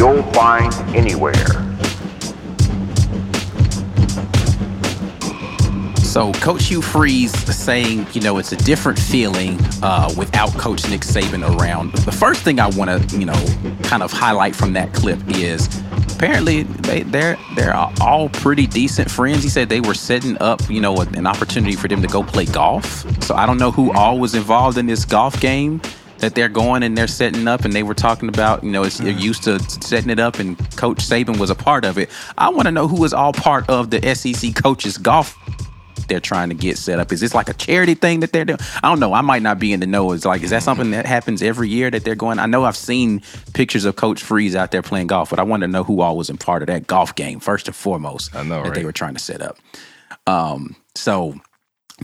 you'll find anywhere. So Coach Hugh Freeze saying, you know, it's a different feeling uh, without Coach Nick Saban around. The first thing I want to, you know, kind of highlight from that clip is apparently they, they're they're all pretty decent friends. He said they were setting up, you know, an opportunity for them to go play golf. So I don't know who all was involved in this golf game that they're going and they're setting up and they were talking about, you know, it's, they're used to setting it up and Coach Saban was a part of it. I want to know who was all part of the SEC coaches golf they're trying to get set up. Is this like a charity thing that they're doing? I don't know. I might not be in the know. It's like, is that something that happens every year that they're going? I know I've seen pictures of Coach Freeze out there playing golf, but I want to know who all was in part of that golf game first and foremost. I know, that right? they were trying to set up. Um, so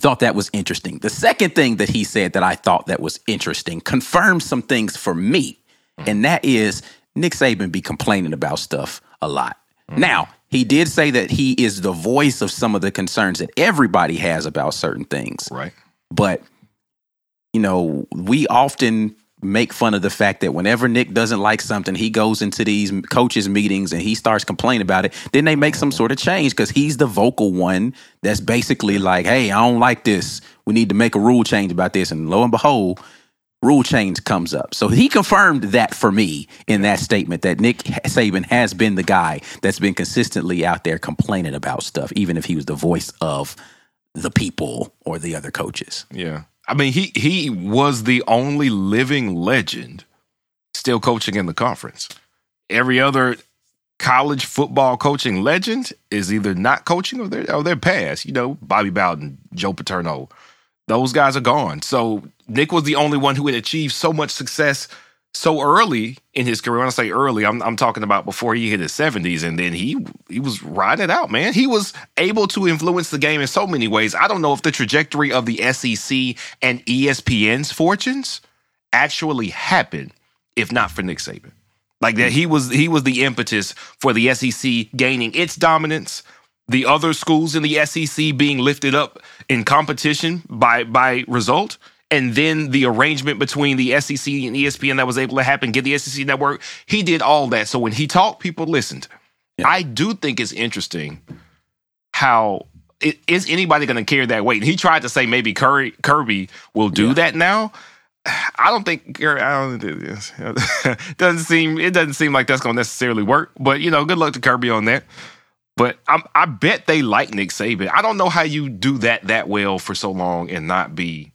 thought that was interesting. The second thing that he said that I thought that was interesting confirmed some things for me, mm. and that is Nick Saban be complaining about stuff a lot. Mm. Now, he did say that he is the voice of some of the concerns that everybody has about certain things. Right. But, you know, we often make fun of the fact that whenever Nick doesn't like something, he goes into these coaches' meetings and he starts complaining about it. Then they make some sort of change because he's the vocal one that's basically like, hey, I don't like this. We need to make a rule change about this. And lo and behold, rule change comes up. So he confirmed that for me in that statement that Nick Saban has been the guy that's been consistently out there complaining about stuff, even if he was the voice of the people or the other coaches. Yeah. I mean, he he was the only living legend still coaching in the conference. Every other college football coaching legend is either not coaching or they're or they're past. You know, Bobby Bowden, Joe Paterno, those guys are gone. So Nick was the only one who had achieved so much success so early in his career. When I say early, I'm, I'm talking about before he hit his 70s, and then he he was riding it out, man. He was able to influence the game in so many ways. I don't know if the trajectory of the SEC and ESPN's fortunes actually happened if not for Nick Saban. Like that, he was he was the impetus for the SEC gaining its dominance. The other schools in the SEC being lifted up in competition by by result, and then the arrangement between the SEC and ESPN that was able to happen, get the SEC network. He did all that. So when he talked, people listened. I do think it's interesting how i- anybody going to carry that weight? And he tried to say maybe Curry, Kirby will do that now. I don't think Kirby- I don't doesn't seem it doesn't seem like that's going to necessarily work. But you know, good luck to Kirby on that. But I'm, I bet they like Nick Saban. I don't know how you do that that well for so long and not be.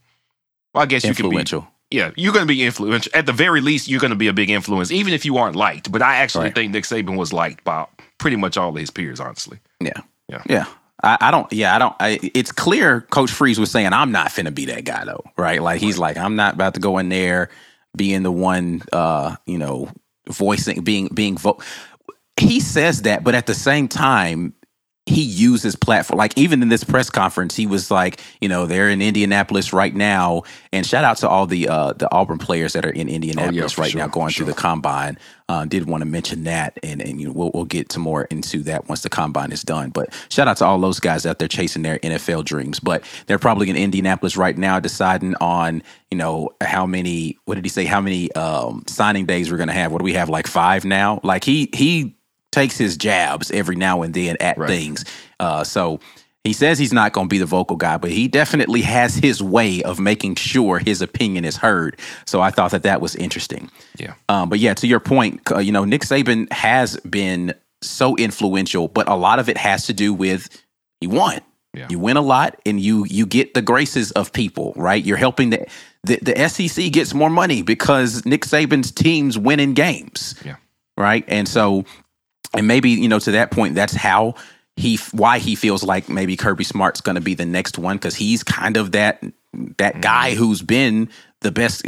Well, I guess you can be Influential. yeah, you're going to be influential. At the very least, you're going to be a big influence, even if you aren't liked. But I actually Right. think Nick Saban was liked by pretty much all of his peers, honestly. Yeah. Yeah. Yeah. I, I don't, yeah, I don't, I, it's clear Coach Freeze was saying, I'm not finna be that guy though, right? Like, he's like, I'm not about to go in there being the one, uh, you know, voicing, being, being, vo- he says that, but at the same time, he uses platform like even in this press conference he was like you know they're in indianapolis right now. And shout out to all the uh the auburn players that are in indianapolis for right sure, now going for through the combine. Uh, did want to mention that and and you know we'll, we'll get to more into that once the combine is done. But shout out to all those guys out there chasing their nfl dreams. But they're probably in indianapolis right now deciding on you know how many what did he say? How many um signing days we're gonna have? What do we have like five now? Like he he takes his jabs every now and then at things. Uh, so He says he's not going to be the vocal guy, but he definitely has his way of making sure his opinion is heard. So I thought that that was interesting. Yeah. Um, but yeah, to your point, uh, you know, Nick Saban has been so influential, but a lot of it has to do with he won. Yeah. You win a lot, and you you get the graces of people, right? You're helping the the, the SEC gets more money because Nick Saban's teams win in games, Yeah. right? And so, and maybe you know to that point, that's how he why he feels like maybe Kirby Smart's going to be the next one because he's kind of that that guy who's been the best.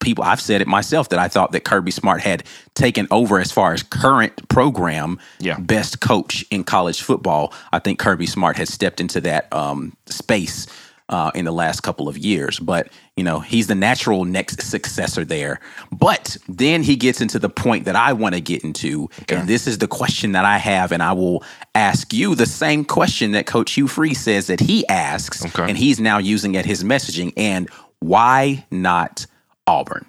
People, I've said it myself that I thought that Kirby Smart had taken over as far as current program Yeah. best coach in college football. I think Kirby Smart has stepped into that um, space uh, in the last couple of years. But you know, he's the natural next successor there. But then he gets into the point that I want to get into, and this is the question that I have, and I will ask you the same question that Coach Hugh Freeze says that he asks, Okay. and he's now using at his messaging. And why not Auburn?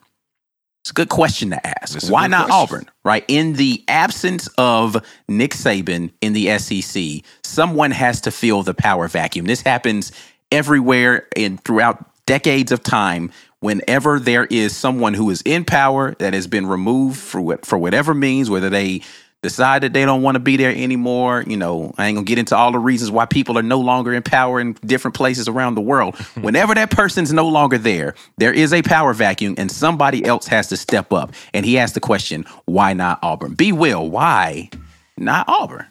It's a good question to ask. Why not question. Auburn? Right? In the absence of Nick Saban in the SEC, someone has to fill the power vacuum. This happens everywhere and throughout decades of time. Whenever there is someone who is in power that has been removed for what, for whatever means, whether they decide that they don't want to be there anymore, you know, I ain't gonna get into all the reasons why people are no longer in power in different places around the world. Whenever that person's no longer there, there is a power vacuum and somebody else has to step up. And he asked the question, why not Auburn? Be Will, why not Auburn?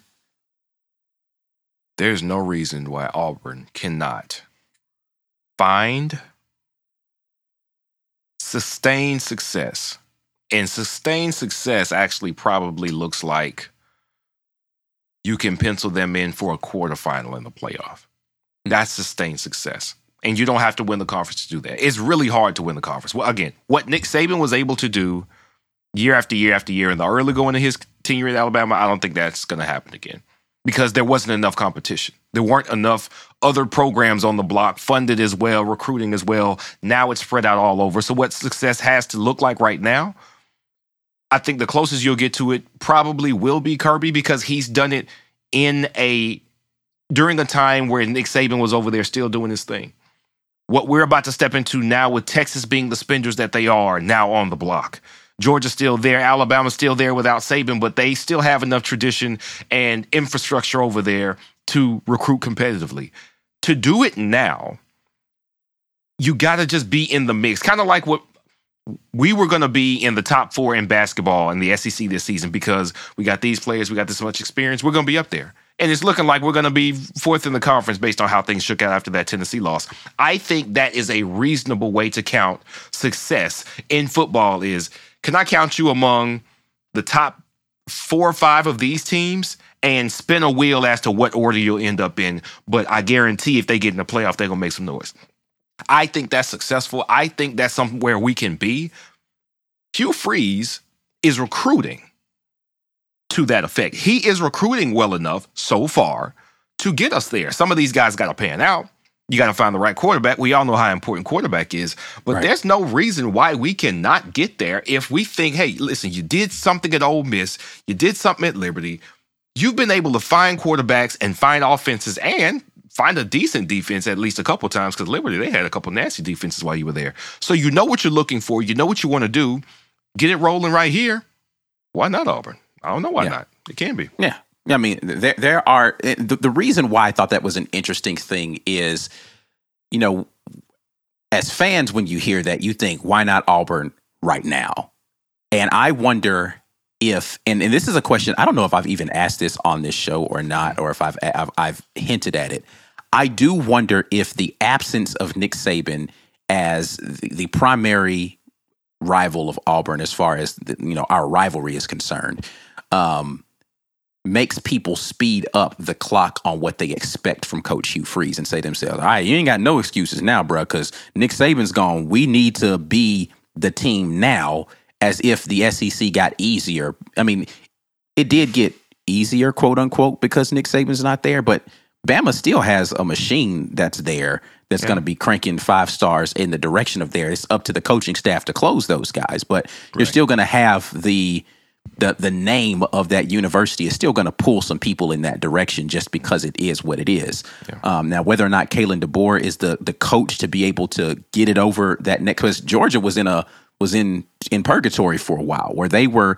There's no reason why Auburn cannot find, sustain success. And sustained success actually probably looks like you can pencil them in for a quarterfinal in the playoff. Hmm. That's sustained success. And you don't have to win the conference to do that. It's really hard to win the conference. Well, again, what Nick Saban was able to do year after year after year in the early going of his tenure at Alabama, I don't think that's going to happen again because there wasn't enough competition. There weren't enough other programs on the block funded as well, recruiting as well. Now it's spread out all over. So, what success has to look like right now, I think the closest you'll get to it probably will be Kirby because he's done it in a during a time where Nick Saban was over there still doing his thing. What we're about to step into now with Texas being the spenders that they are now on the block. Georgia's still there, Alabama's still there without Saban, but they still have enough tradition and infrastructure over there to recruit competitively. To do it now, you got to just be in the mix. Kind of like what we were going to be in the top four in basketball in the SEC this season because we got these players, we got this much experience. We're going to be up there. And it's looking like we're going to be fourth in the conference based on how things shook out after that Tennessee loss. I think that is a reasonable way to count success in football is can I count you among the top four or five of these teams and spin a wheel as to what order you'll end up in. But I guarantee if they get in the playoff, they're gonna make some noise. I think that's successful. I think that's somewhere we can be. Hugh Freeze is recruiting to that effect. He is recruiting well enough so far to get us there. Some of these guys got to pan out. You got to find the right quarterback. We all know how important quarterback is, but Right. there's no reason why we cannot get there if we think, hey, listen, you did something at Ole Miss, you did something at Liberty. You've been able to find quarterbacks and find offenses and find a decent defense at least a couple times because Liberty, they had a couple nasty defenses while you were there. So you know what you're looking for, you know what you want to do. Get it rolling right here. Why not Auburn? I don't know why Yeah. not. It can be. Yeah. I mean, there there are eh, the, the reason why I thought that was an interesting thing is, you know, as fans, when you hear that, you think, why not Auburn right now? And I wonder if, and, and this is a question, I don't know if I've even asked this on this show or not, or if I've, I've, I've hinted at it. I do wonder if the absence of Nick Saban as the, primary rival of Auburn, as far as the, you know our rivalry is concerned, um, makes people speed up the clock on what they expect from Coach Hugh Freeze and say to themselves, "All right, you ain't got no excuses now, bro, because Nick Saban's gone. We need to be the team now." As if the SEC got easier. I mean, it did get easier, quote unquote, because Nick Saban's not there, but Bama still has a machine that's there that's going to be cranking five stars in the direction of there. It's up to the coaching staff to close those guys, but you're still going to have the the the name of that university is still going to pull some people in that direction just because it is what it is. Um, now, whether or not Kalen DeBoer is the the coach to be able to get it over that next, because Georgia was in a was in in purgatory for a while where they were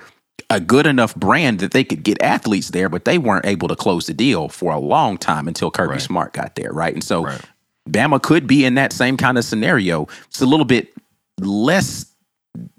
a good enough brand that they could get athletes there, but they weren't able to close the deal for a long time until Kirby Right. Smart got there, right? And so Right. Bama could be in that same kind of scenario. It's a little bit less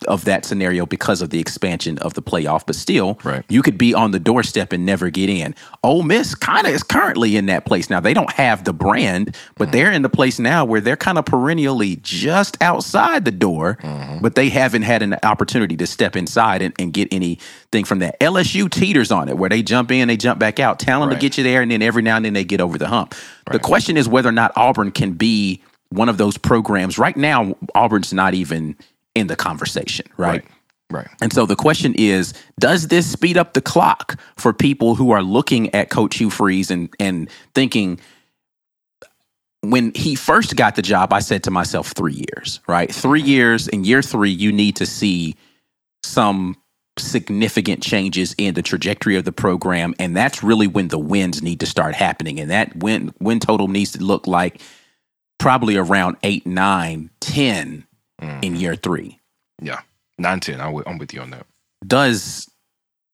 of that scenario because of the expansion of the playoff, but still, Right. you could be on the doorstep and never get in. Ole Miss kind of is currently in that place now. They don't have the brand, but mm-hmm. they're in the place now where they're kind of perennially just outside the door, mm-hmm. but they haven't had an opportunity to step inside and, and get anything from that. LSU teeters on it, where they jump in, they jump back out. Talent to get you there, and then every now and then they get over the hump. The question is whether or not Auburn can be one of those programs. Right now, Auburn's not even in the conversation, right? Right. And so the question is, does this speed up the clock for people who are looking at Coach Hugh Freeze and and thinking when he first got the job, I said to myself, three years, right? Three mm-hmm. years. In year three, you need to see some significant changes in the trajectory of the program. And that's really when the wins need to start happening. And that win win total needs to look like probably around eight, nine, ten in mm. year three. Yeah. Nine ten. I'm with, I'm with you on that. does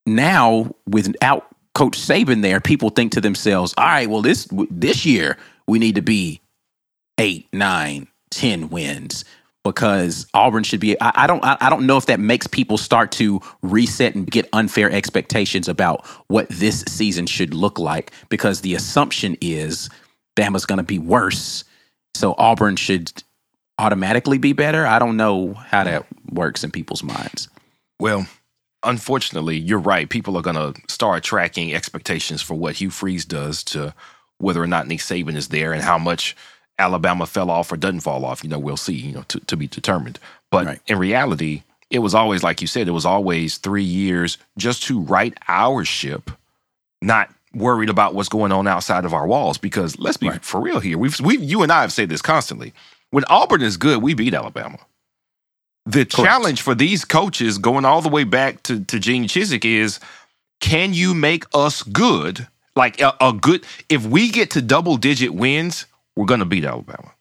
now without Coach Saban there, people think to themselves, "All right, well this this year we need to be eight, nine, ten wins." Because Auburn should be, I, I don't, I, I don't know if that makes people start to reset and get unfair expectations about what this season should look like. Because the assumption is Bama's going to be worse, so Auburn should automatically be better. I don't know how that works in people's minds. Well, unfortunately, you're right. People are going to start tracking expectations for what Hugh Freeze does to whether or not Nick Saban is there and how much Alabama fell off or doesn't fall off. You know, we'll see, you know, to, to be determined. But Right. in reality, it was always, like you said, it was always three years just to right our ship, not worried about what's going on outside of our walls. Because let's be Right. for real here. We've, we you and I have said this constantly. When Auburn is good, we beat Alabama. The challenge for these coaches going all the way back to, to Gene Chizik is can you make us good? Like a, a good, if we get to double digit wins, we're going to beat Alabama.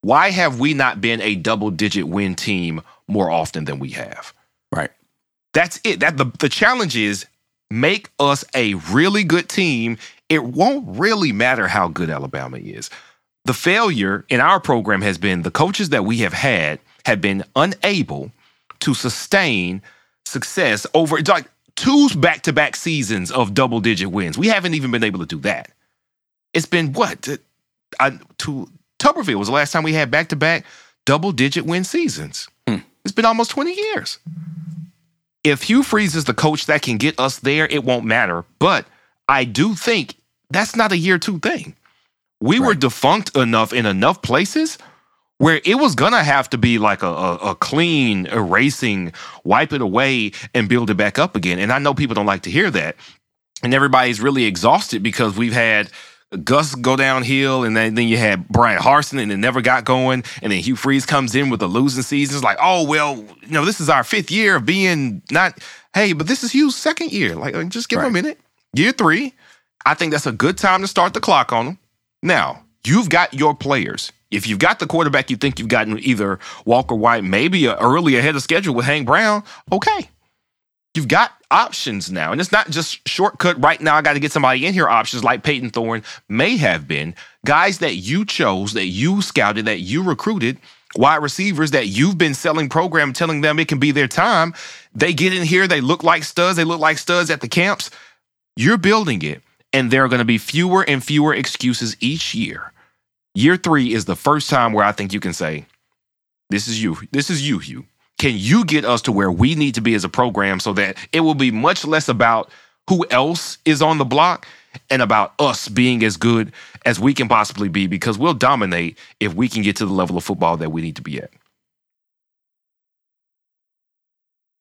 Why have we not been a double digit win team more often than we have? Right. That's it. That the, the challenge is make us a really good team. It won't really matter how good Alabama is. The failure in our program has been the coaches that we have had have been unable to sustain success over it's like two back-to-back seasons of double-digit wins. We haven't even been able to do that. It's been what? I, to Tuberville was the last time we had back-to-back double-digit win seasons. Hmm. It's been almost 20 years if Hugh Freeze is the coach that can get us there, it won't matter. But I do think that's not a year two thing. We were defunct enough in enough places where it was gonna have to be like a, a, a clean erasing, wipe it away and build it back up again. And I know people don't like to hear that. And everybody's really exhausted because we've had Gus go downhill, and then, then you had Bryan Harsin, and it never got going. And then Hugh Freeze comes in with a losing season. It's like, oh well, you know, this is our fifth year of being not. Hey, but this is Hugh's second year. Like, like, just give him a minute. Year three, I think that's a good time to start the clock on him. Now you've got your players. If you've got the quarterback, you think you've gotten either Walker White, maybe early ahead of schedule with Hank Brown. Okay, you've got options now. And it's not just shortcut right now. I got to get somebody in here options like Payton Thorne may have been guys that you chose, that you scouted, that you recruited, wide receivers that you've been selling program, telling them it can be their time. They get in here, they look like studs, they look like studs at the camps. You're building it. And there are going to be fewer and fewer excuses each year. Year three is the first time where I think you can say, This is you. This is you, Hugh can you get us to where we need to be as a program so that it will be much less about who else is on the block and about us being as good as we can possibly be because we'll dominate if we can get to the level of football that we need to be at.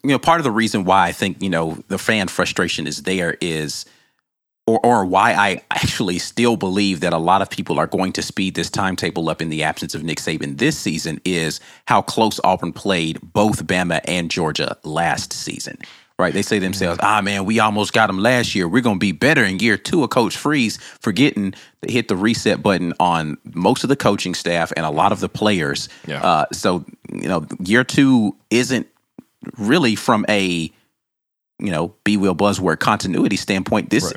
you know, part of the reason why I think, you know, the fan frustration is there is or or why I actually still believe that a lot of people are going to speed this timetable up in the absence of Nick Saban this season is how close Auburn played both Bama and Georgia last season. right? They say themselves, "Ah, man, we almost got them last year. We're gonna be better in year two of Coach Freeze." Forgetting to hit the reset button on most of the coaching staff and a lot of the players. Yeah. Uh, so you know, year two isn't really from a you know B Will buzzword continuity standpoint. This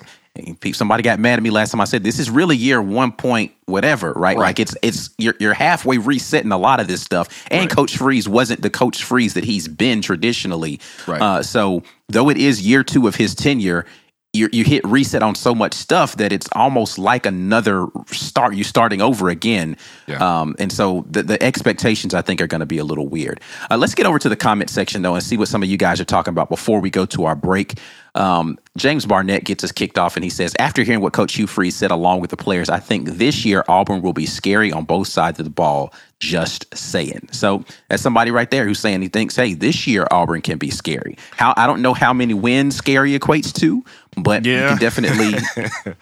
somebody got mad at me last time I said this is really year one point whatever, right? Right. Like it's it's you're you're halfway resetting a lot of this stuff. And Right. Coach Freeze wasn't the Coach Freeze that he's been traditionally. Right. Uh, so though it is year two of his tenure. You, you hit reset on so much stuff that it's almost like another start. You starting over again, Yeah. um, and so the, the expectations I think are going to be a little weird. Uh, let's get over to the comment section though and see what some of you guys are talking about before we go to our break. Um, James Barnett gets us kicked off and he says, after hearing what Coach Hugh Freeze said along with the players, I think this year Auburn will be scary on both sides of the ball. Just saying. So that's somebody right there who's saying he thinks, hey, this year Auburn can be scary. How I don't know how many wins scary equates to, but you Yeah. can definitely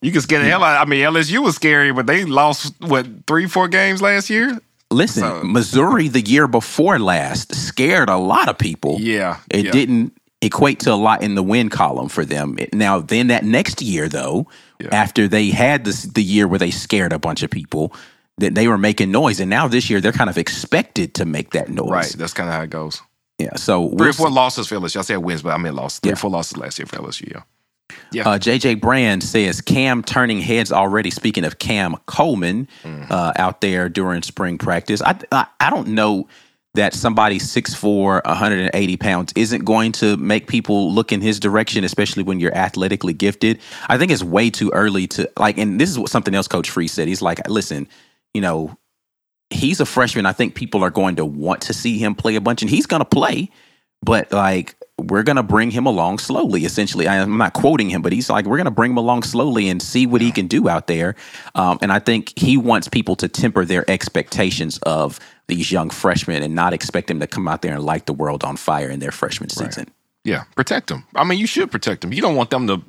You can scare the hell out. I mean, LSU was scary, but they lost what three, four games last year. Listen, So- Missouri the year before last scared a lot of people. Yeah, It yeah. didn't equate to a lot in the win column for them. Now, then that next year, though, Yeah. after they had this the year where they scared a bunch of people, that they were making noise, and now this year they're kind of expected to make that noise. Right. That's kind of how it goes. Yeah. So Three or four losses for LSU. I said wins, but I meant losses. Three Yeah. or four losses last year for LSU. Yeah. Uh, JJ Brand says Cam turning heads already. Speaking of Cam Coleman Mm-hmm. uh, out there during spring practice, I, I I don't know that somebody 6'4", 180 pounds isn't going to make people look in his direction, especially when you're athletically gifted. I think it's way too early to like. And this is what something else Coach Free said. He's like, listen, you know, he's a freshman. I think people are going to want to see him play a bunch, and he's going to play. But like, we're going to bring him along slowly. Essentially, I, I'm not quoting him, but he's like, we're going to bring him along slowly and see what he can do out there. Um, and I think he wants people to temper their expectations of these young freshmen and not expect them to come out there and light the world on fire in their freshman season. Yeah, protect them. I mean, you should protect them. You don't want them to.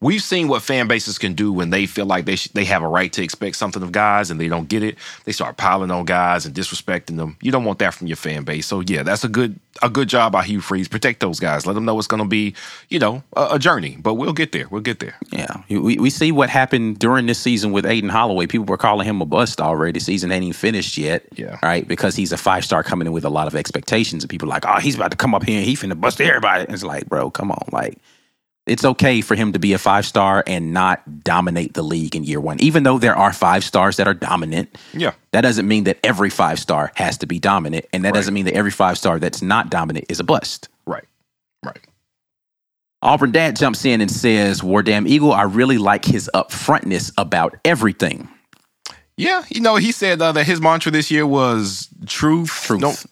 We've seen what fan bases can do when they feel like they sh- they have a right to expect something of guys and they don't get it. They start piling on guys and disrespecting them. You don't want that from your fan base. So yeah, that's a good a good job by Hugh Freeze. Protect those guys. Let them know it's going to be you know a, a journey, but we'll get there. We'll get there. Yeah, we, we see what happened during this season with Aden Holloway. People were calling him a bust already. The season ain't even finished yet. Yeah. Right? Because he's a five star coming in with a lot of expectations. And people are like, oh, he's about to come up here and he finna bust everybody. And it's like, bro, come on. Like, it's okay for him to be a five star and not dominate the league in year one. Even though there are five stars that are dominant, Yeah. that doesn't mean that every five star has to be dominant. And that Right. doesn't mean that every five star that's not dominant is a bust. Right. Right. Auburn Dad jumps in and says, War Damn Eagle, I really like his upfrontness about everything. Yeah, you know, he said uh, that his mantra this year was truth. Truth. Don't-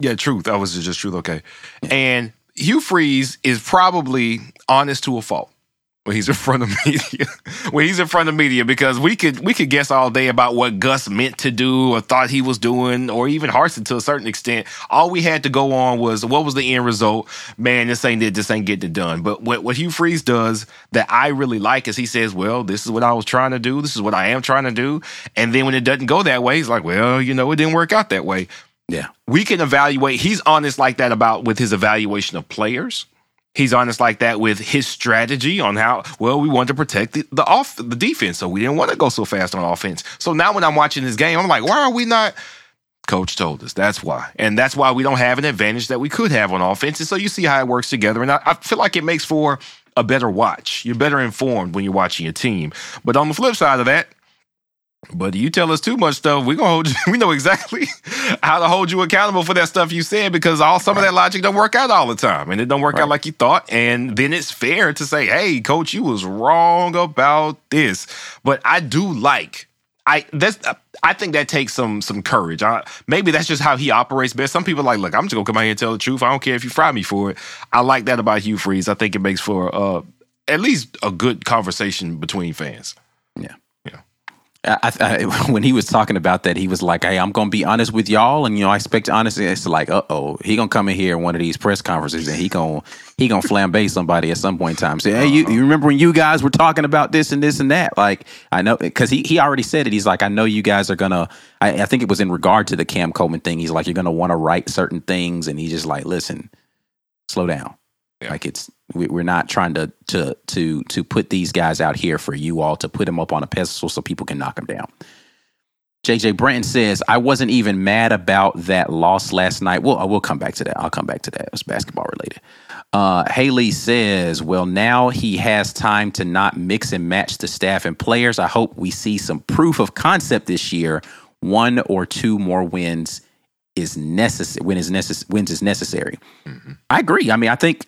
yeah, truth. That was just truth. Okay. And Hugh Freeze is probably honest to a fault when he's in front of media. when he's in front of media, because we could we could guess all day about what Gus meant to do or thought he was doing, or even Harsin to a certain extent. All we had to go on was what was the end result. Man, this ain't. This ain't getting it done. But what what Hugh Freeze does that I really like is he says, "Well, this is what I was trying to do. This is what I am trying to do." And then when it doesn't go that way, he's like, "Well, you know, it didn't work out that way." Yeah. we can evaluate. He's honest like that about with his evaluation of players. He's honest like that with his strategy on how well we want to protect the, the off the defense, so we didn't want to go so fast on offense. So now when I'm watching this game, I'm like, why are we not? Coach told us that's why, and that's why we don't have an advantage that we could have on offense. And so you see how it works together, and I, I feel like it makes for a better watch. You're better informed when you're watching your team. But on the flip side of that, but you tell us too much stuff, we're gonna hold you. We know exactly how to hold you accountable for that stuff you said because all some of that logic don't work out all the time, and it don't work out like you thought. And then it's fair to say, "Hey, coach, you was wrong about this." But I do like. I that's I think that takes some some courage. I, maybe that's just how he operates best. Some people are like, look, I'm just gonna come out here and tell the truth. I don't care if you fry me for it. I like that about Hugh Freeze. I think it makes for uh, at least a good conversation between fans. Yeah. I, I, when he was talking about that, he was like, "Hey, I'm gonna be honest with y'all, and you know, I expect honesty." It's like, "Uh oh, he gonna come in here in one of these press conferences, and he gonna he gonna flambe somebody at some point in time. Say, hey, you, you remember when you guys were talking about this and this and that? Like, I know because he he already said it. He's like, I know you guys are gonna. I, I think it was in regard to the Cam Coleman thing. He's like, you're gonna want to write certain things, and he's just like, listen, slow down. Yeah. Like it's we, we're not trying to to to to put these guys out here for you all to put them up on a pedestal so people can knock them down. JJ Branton says, I wasn't even mad about that loss last night. Well, I will come back to that. I'll come back to that. It's basketball related. Uh, Haley says, Well, now he has time to not mix and match the staff and players. I hope we see some proof of concept this year. One or two more wins is necessary. When is necess- wins is necessary. I agree. I mean, I think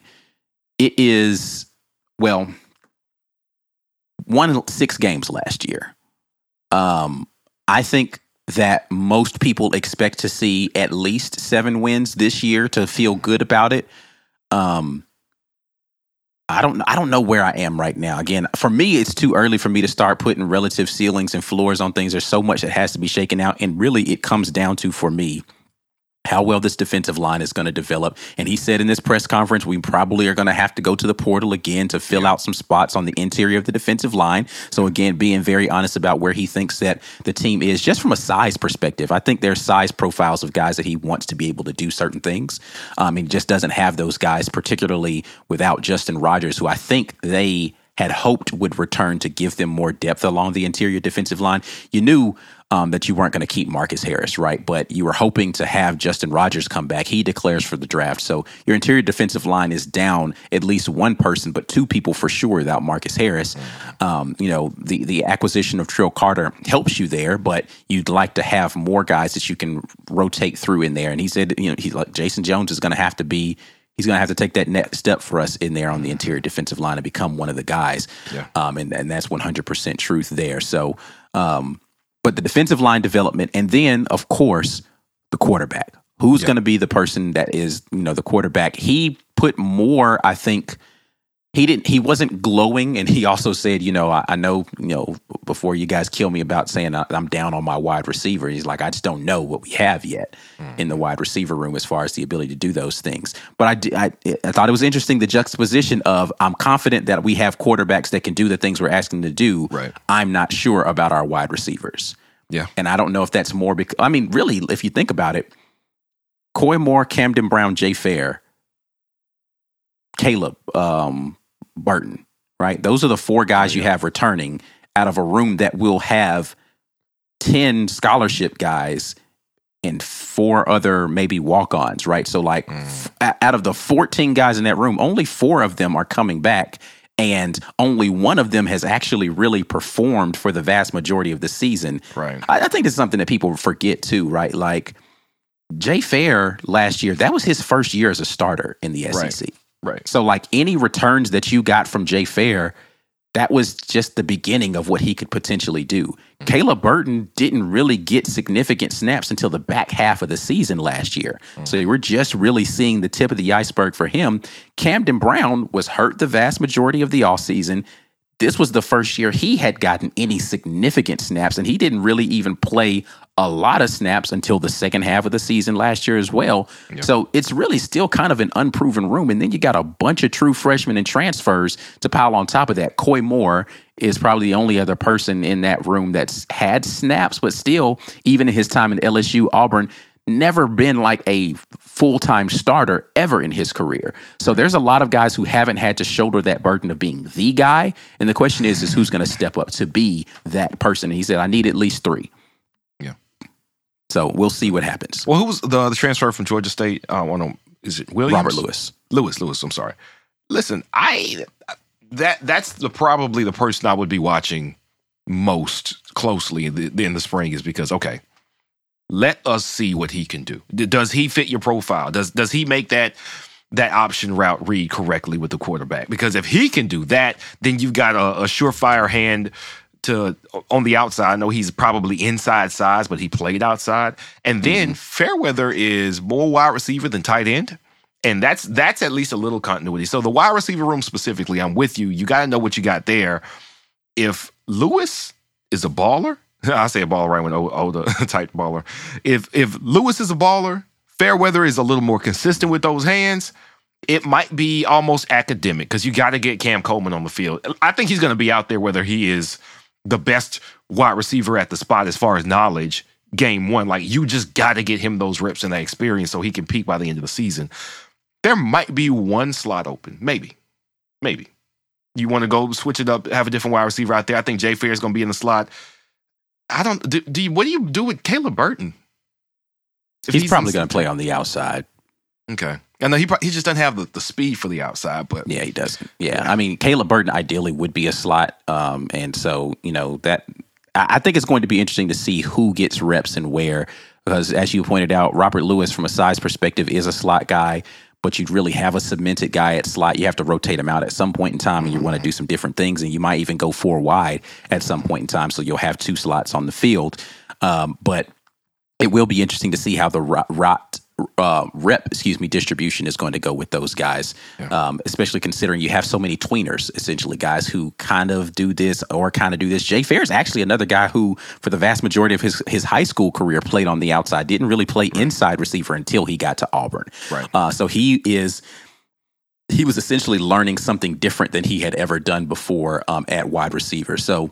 it is well won six games last year. Um, I think that most people expect to see at least seven wins this year to feel good about it. Um, I don't I don't know where I am right now. Again, for me, it's too early for me to start putting relative ceilings and floors on things. There's so much that has to be shaken out, and really, it comes down to for me how well this defensive line is going to develop. And he said in this press conference, we probably are going to have to go to the portal again to fill out some spots on the interior of the defensive line. So, again, being very honest about where he thinks that the team is, just from a size perspective. I think there's size profiles of guys that he wants to be able to do certain things. Um, he just doesn't have those guys, particularly without Justin Rogers, who I think they had hoped would return to give them more depth along the interior defensive line. You knew um, that you weren't going to keep Marcus Harris, right? But you were hoping to have Justin Rogers come back. He declares for the draft. So your interior defensive line is down at least one person, but two people for sure without Marcus Harris. Um, you know, the, the acquisition of Trill Carter helps you there, but you'd like to have more guys that you can rotate through in there. And he said, you know, he's like, Jayson Jones is going to have to be he's going to have to take that next step for us in there on the interior defensive line and become one of the guys. Yeah. Um, and, and that's 100% truth there. So, um, but the defensive line development, and then, of course, the quarterback. Who's going to be the person that is, you know, the quarterback? He put more, I think, he didn't he wasn't glowing and he also said you know I, I know you know before you guys kill me about saying I, i'm down on my wide receiver he's like i just don't know what we have yet mm. in the wide receiver room as far as the ability to do those things but i i, I thought it was interesting the juxtaposition of i'm confident that we have quarterbacks that can do the things we're asking them to do Right. i'm not sure about our wide receivers Yeah. and i don't know if that's more because i mean really if you think about it coy moore camden brown jay fair caleb um, Burton, right? Those are the four guys you have returning out of a room that will have 10 scholarship guys and four other maybe walk-ons, right? So like f- o- out of the 14 guys in that room, only 4 of them are coming back and only one of them has actually really performed for the vast majority of the season. Right. I, I think it's something that people forget too, right? Like Jay Fair last year, that was his first year as a starter in the Right. SEC. Right. So, like any returns that you got from Jay Fair, that was just the beginning of what he could potentially do. Mm. Caleb Burton didn't really get significant snaps until the back half of the season last year. Mm. So, we're just really seeing the tip of the iceberg for him. Camden Brown was hurt the vast majority of the offseason. This was the first year he had gotten any significant snaps, and he didn't really even play a lot of snaps until the second half of the season last year as well. So it's really still kind of an unproven room. And then you got a bunch of true freshmen and transfers to pile on top of that. Coy Moore is probably the only other person in that room that's had snaps, but still, even in his time in LSU, Auburn, never been like a full time starter ever in his career. So there's a lot of guys who haven't had to shoulder that burden of being the guy. And the question is, is who's going to step up to be that person? And he said, I need at least three. So we'll see what happens. Well, who was the, the transfer from Georgia State? Uh, I don't know. Is it Williams? Robert Lewis. Lewis, Lewis. I'm sorry. Listen, I that that's the probably the person I would be watching most closely in the, in the spring is because okay, let us see what he can do. Does he fit your profile? Does does he make that that option route read correctly with the quarterback? Because if he can do that, then you've got a, a surefire hand to on the outside. I know he's probably inside size, but he played outside. And then mm-hmm. Fairweather is more wide receiver than tight end. And that's that's at least a little continuity. So the wide receiver room specifically, I'm with you. You got to know what you got there. If Lewis is a baller, I say a baller right when oh the type baller. If if Lewis is a baller, Fairweather is a little more consistent with those hands. It might be almost academic because you got to get Cam Coleman on the field. I think he's going to be out there whether he is the best wide receiver at the spot as far as knowledge. Game one, like you just got to get him those reps and that experience so he can peak by the end of the season. there might be one slot open. Maybe. Maybe. You want to go switch it up, have a different wide receiver out there. I think Jay Fair is going to be in the slot. I don't. Do, do you, what do you do with Caleb Burton? He's, in probably going to play on the outside. Okay. I know he pro- he just doesn't have the, the speed for the outside, but Yeah, he doesn't. Yeah, I mean, Caleb Burton ideally would be a slot, um, and so you know that I I think it's going to be interesting to see who gets reps and where, because as you pointed out, Robert Lewis, from a size perspective, is a slot guy. But you'd really have a cemented guy at slot. You have to rotate him out at some point in time, and you want to do some different things. And you might even go four wide at some point in time, so you'll have two slots on the field. Um, but it will be interesting to see how the rot, rot uh, rep, excuse me, distribution is going to go with those guys, um, especially considering you have so many tweeners, essentially guys who kind of do this or kind of do this. Jay Fair is actually another guy who, for the vast majority of his his high school career, played on the outside, didn't really play inside receiver until he got to Auburn. Right. Uh, so he is he was essentially learning something different than he had ever done before um, at wide receiver. So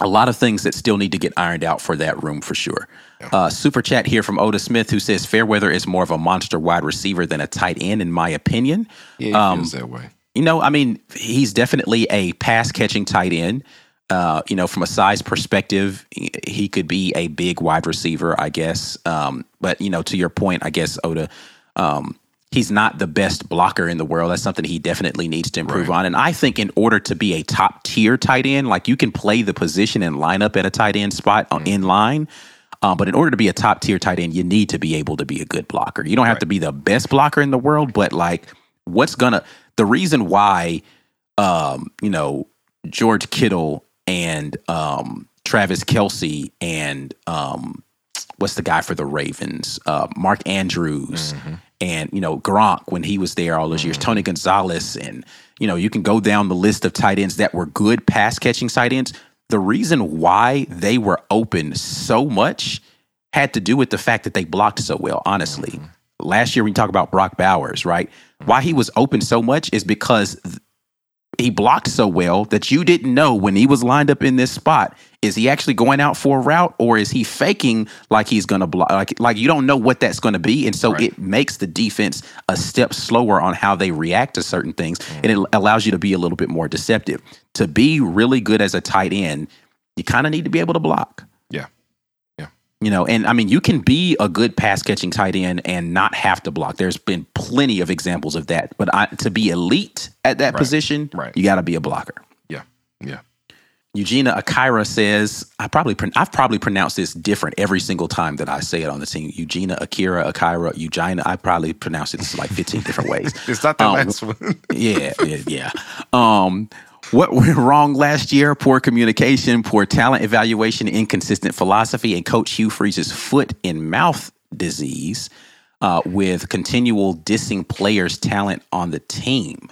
a lot of things that still need to get ironed out for that room for sure. Uh, super chat here from Oda Smith who says Fairweather is more of a monster wide receiver than a tight end, in my opinion. yeah, he Um, feels that way. You know, I mean, he's definitely a pass catching tight end. Uh, you know, from a size perspective, he- he could be a big wide receiver, I guess. Um, but you know, to your point, I guess Oda, um, he's not the best blocker in the world. That's something he definitely needs to improve on. And I think in order to be a top tier tight end, like you can play the position and line up at a tight end spot on in line. Um, but in order to be a top tier tight end, you need to be able to be a good blocker. You don't have to be the best blocker in the world, but like, what's gonna the reason why, um, you know, George Kittle and um, Travis Kelce and um, what's the guy for the Ravens, uh, Mark Andrews, and you know Gronk when he was there all those years, mm. Tony Gonzalez, and you know you can go down the list of tight ends that were good pass catching tight ends. The reason why they were open so much had to do with the fact that they blocked so well. Honestly, mm-hmm. last year when you talk about Brock Bowers, right? Mm-hmm. Why he was open so much is because he blocked so well that you didn't know when he was lined up in this spot is he actually going out for a route or is he faking like he's going to block like like you don't know what that's going to be. And so it makes the defense a step slower on how they react to certain things mm-hmm. and it allows you to be a little bit more deceptive. To be really good as a tight end you kind of need to be able to block. Yeah. You know, and I mean, you can be a good pass catching tight end and not have to block. There's been plenty of examples of that. But I, to be elite at that position, right. you got to be a blocker. Yeah. Yeah. Eugenia Akira says, I probably I've probably pronounced this different every single time that I say it on the team. Eugenia Akira Akira Eugenia. I probably pronounce it like 15 different ways. It's not the Um, last one. yeah, yeah, yeah. Um, what went wrong last year? Poor communication, poor talent evaluation, inconsistent philosophy, and Coach Hugh Freeze's foot and mouth disease uh, with continual dissing players' talent on the team.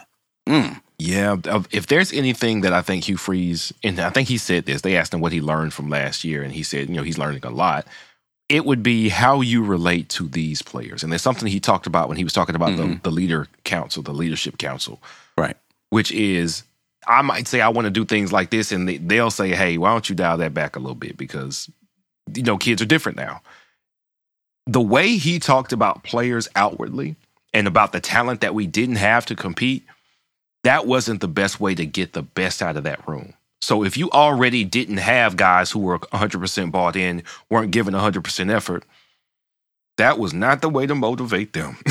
Yeah, if there's anything that I think Hugh Freeze, and I think he said this, they asked him what he learned from last year, and he said, you know, he's learning a lot. It would be how you relate to these players. And there's something he talked about when he was talking about the, the leader council, the leadership council, Right. which is I might say I want to do things like this, and they, they'll say, hey, why don't you dial that back a little bit? Because, you know, kids are different now. The way he talked about players outwardly and about the talent that we didn't have to compete, that wasn't the best way to get the best out of that room. So if you already didn't have guys who were 100% bought in, weren't giving 100% effort, that was not the way to motivate them.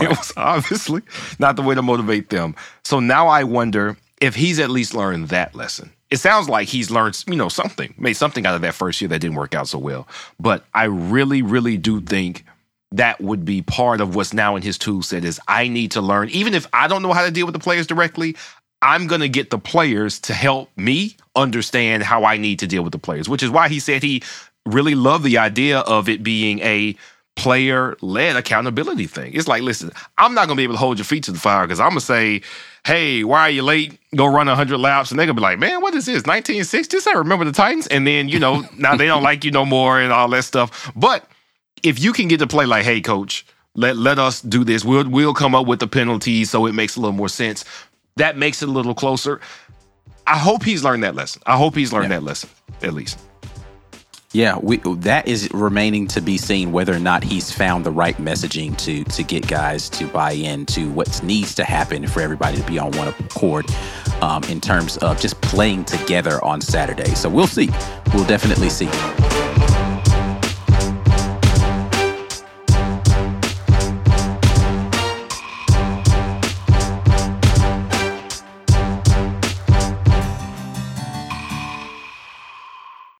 it was obviously not the way to motivate them. So now I wonder if he's at least learned that lesson. It sounds like he's learned, you know, something, made something out of that first year that didn't work out so well. But I really, really do think that would be part of what's now in his tool set is I need to learn, even if I don't know how to deal with the players directly, I'm going to get the players to help me understand how I need to deal with the players, which is why he said he really loved the idea of it being a player led accountability thing. It's like, listen, I'm not going to be able to hold your feet to the fire because I'm going to say, hey, why are you late? Go run 100 laps. And they're to be like, man, what is this? 1960s? I remember the Titans. And then, you know, now they don't like you no more and all that stuff. But if you can get to play like, hey, coach, let let us do this. We'll we'll come up with the penalties so it makes a little more sense. That makes it a little closer. I hope he's learned that lesson. I hope he's learned that lesson at least. Yeah, we, that is remaining to be seen whether or not he's found the right messaging to to get guys to buy into what needs to happen for everybody to be on one accord um, in terms of just playing together on Saturday. So we'll see. We'll definitely see.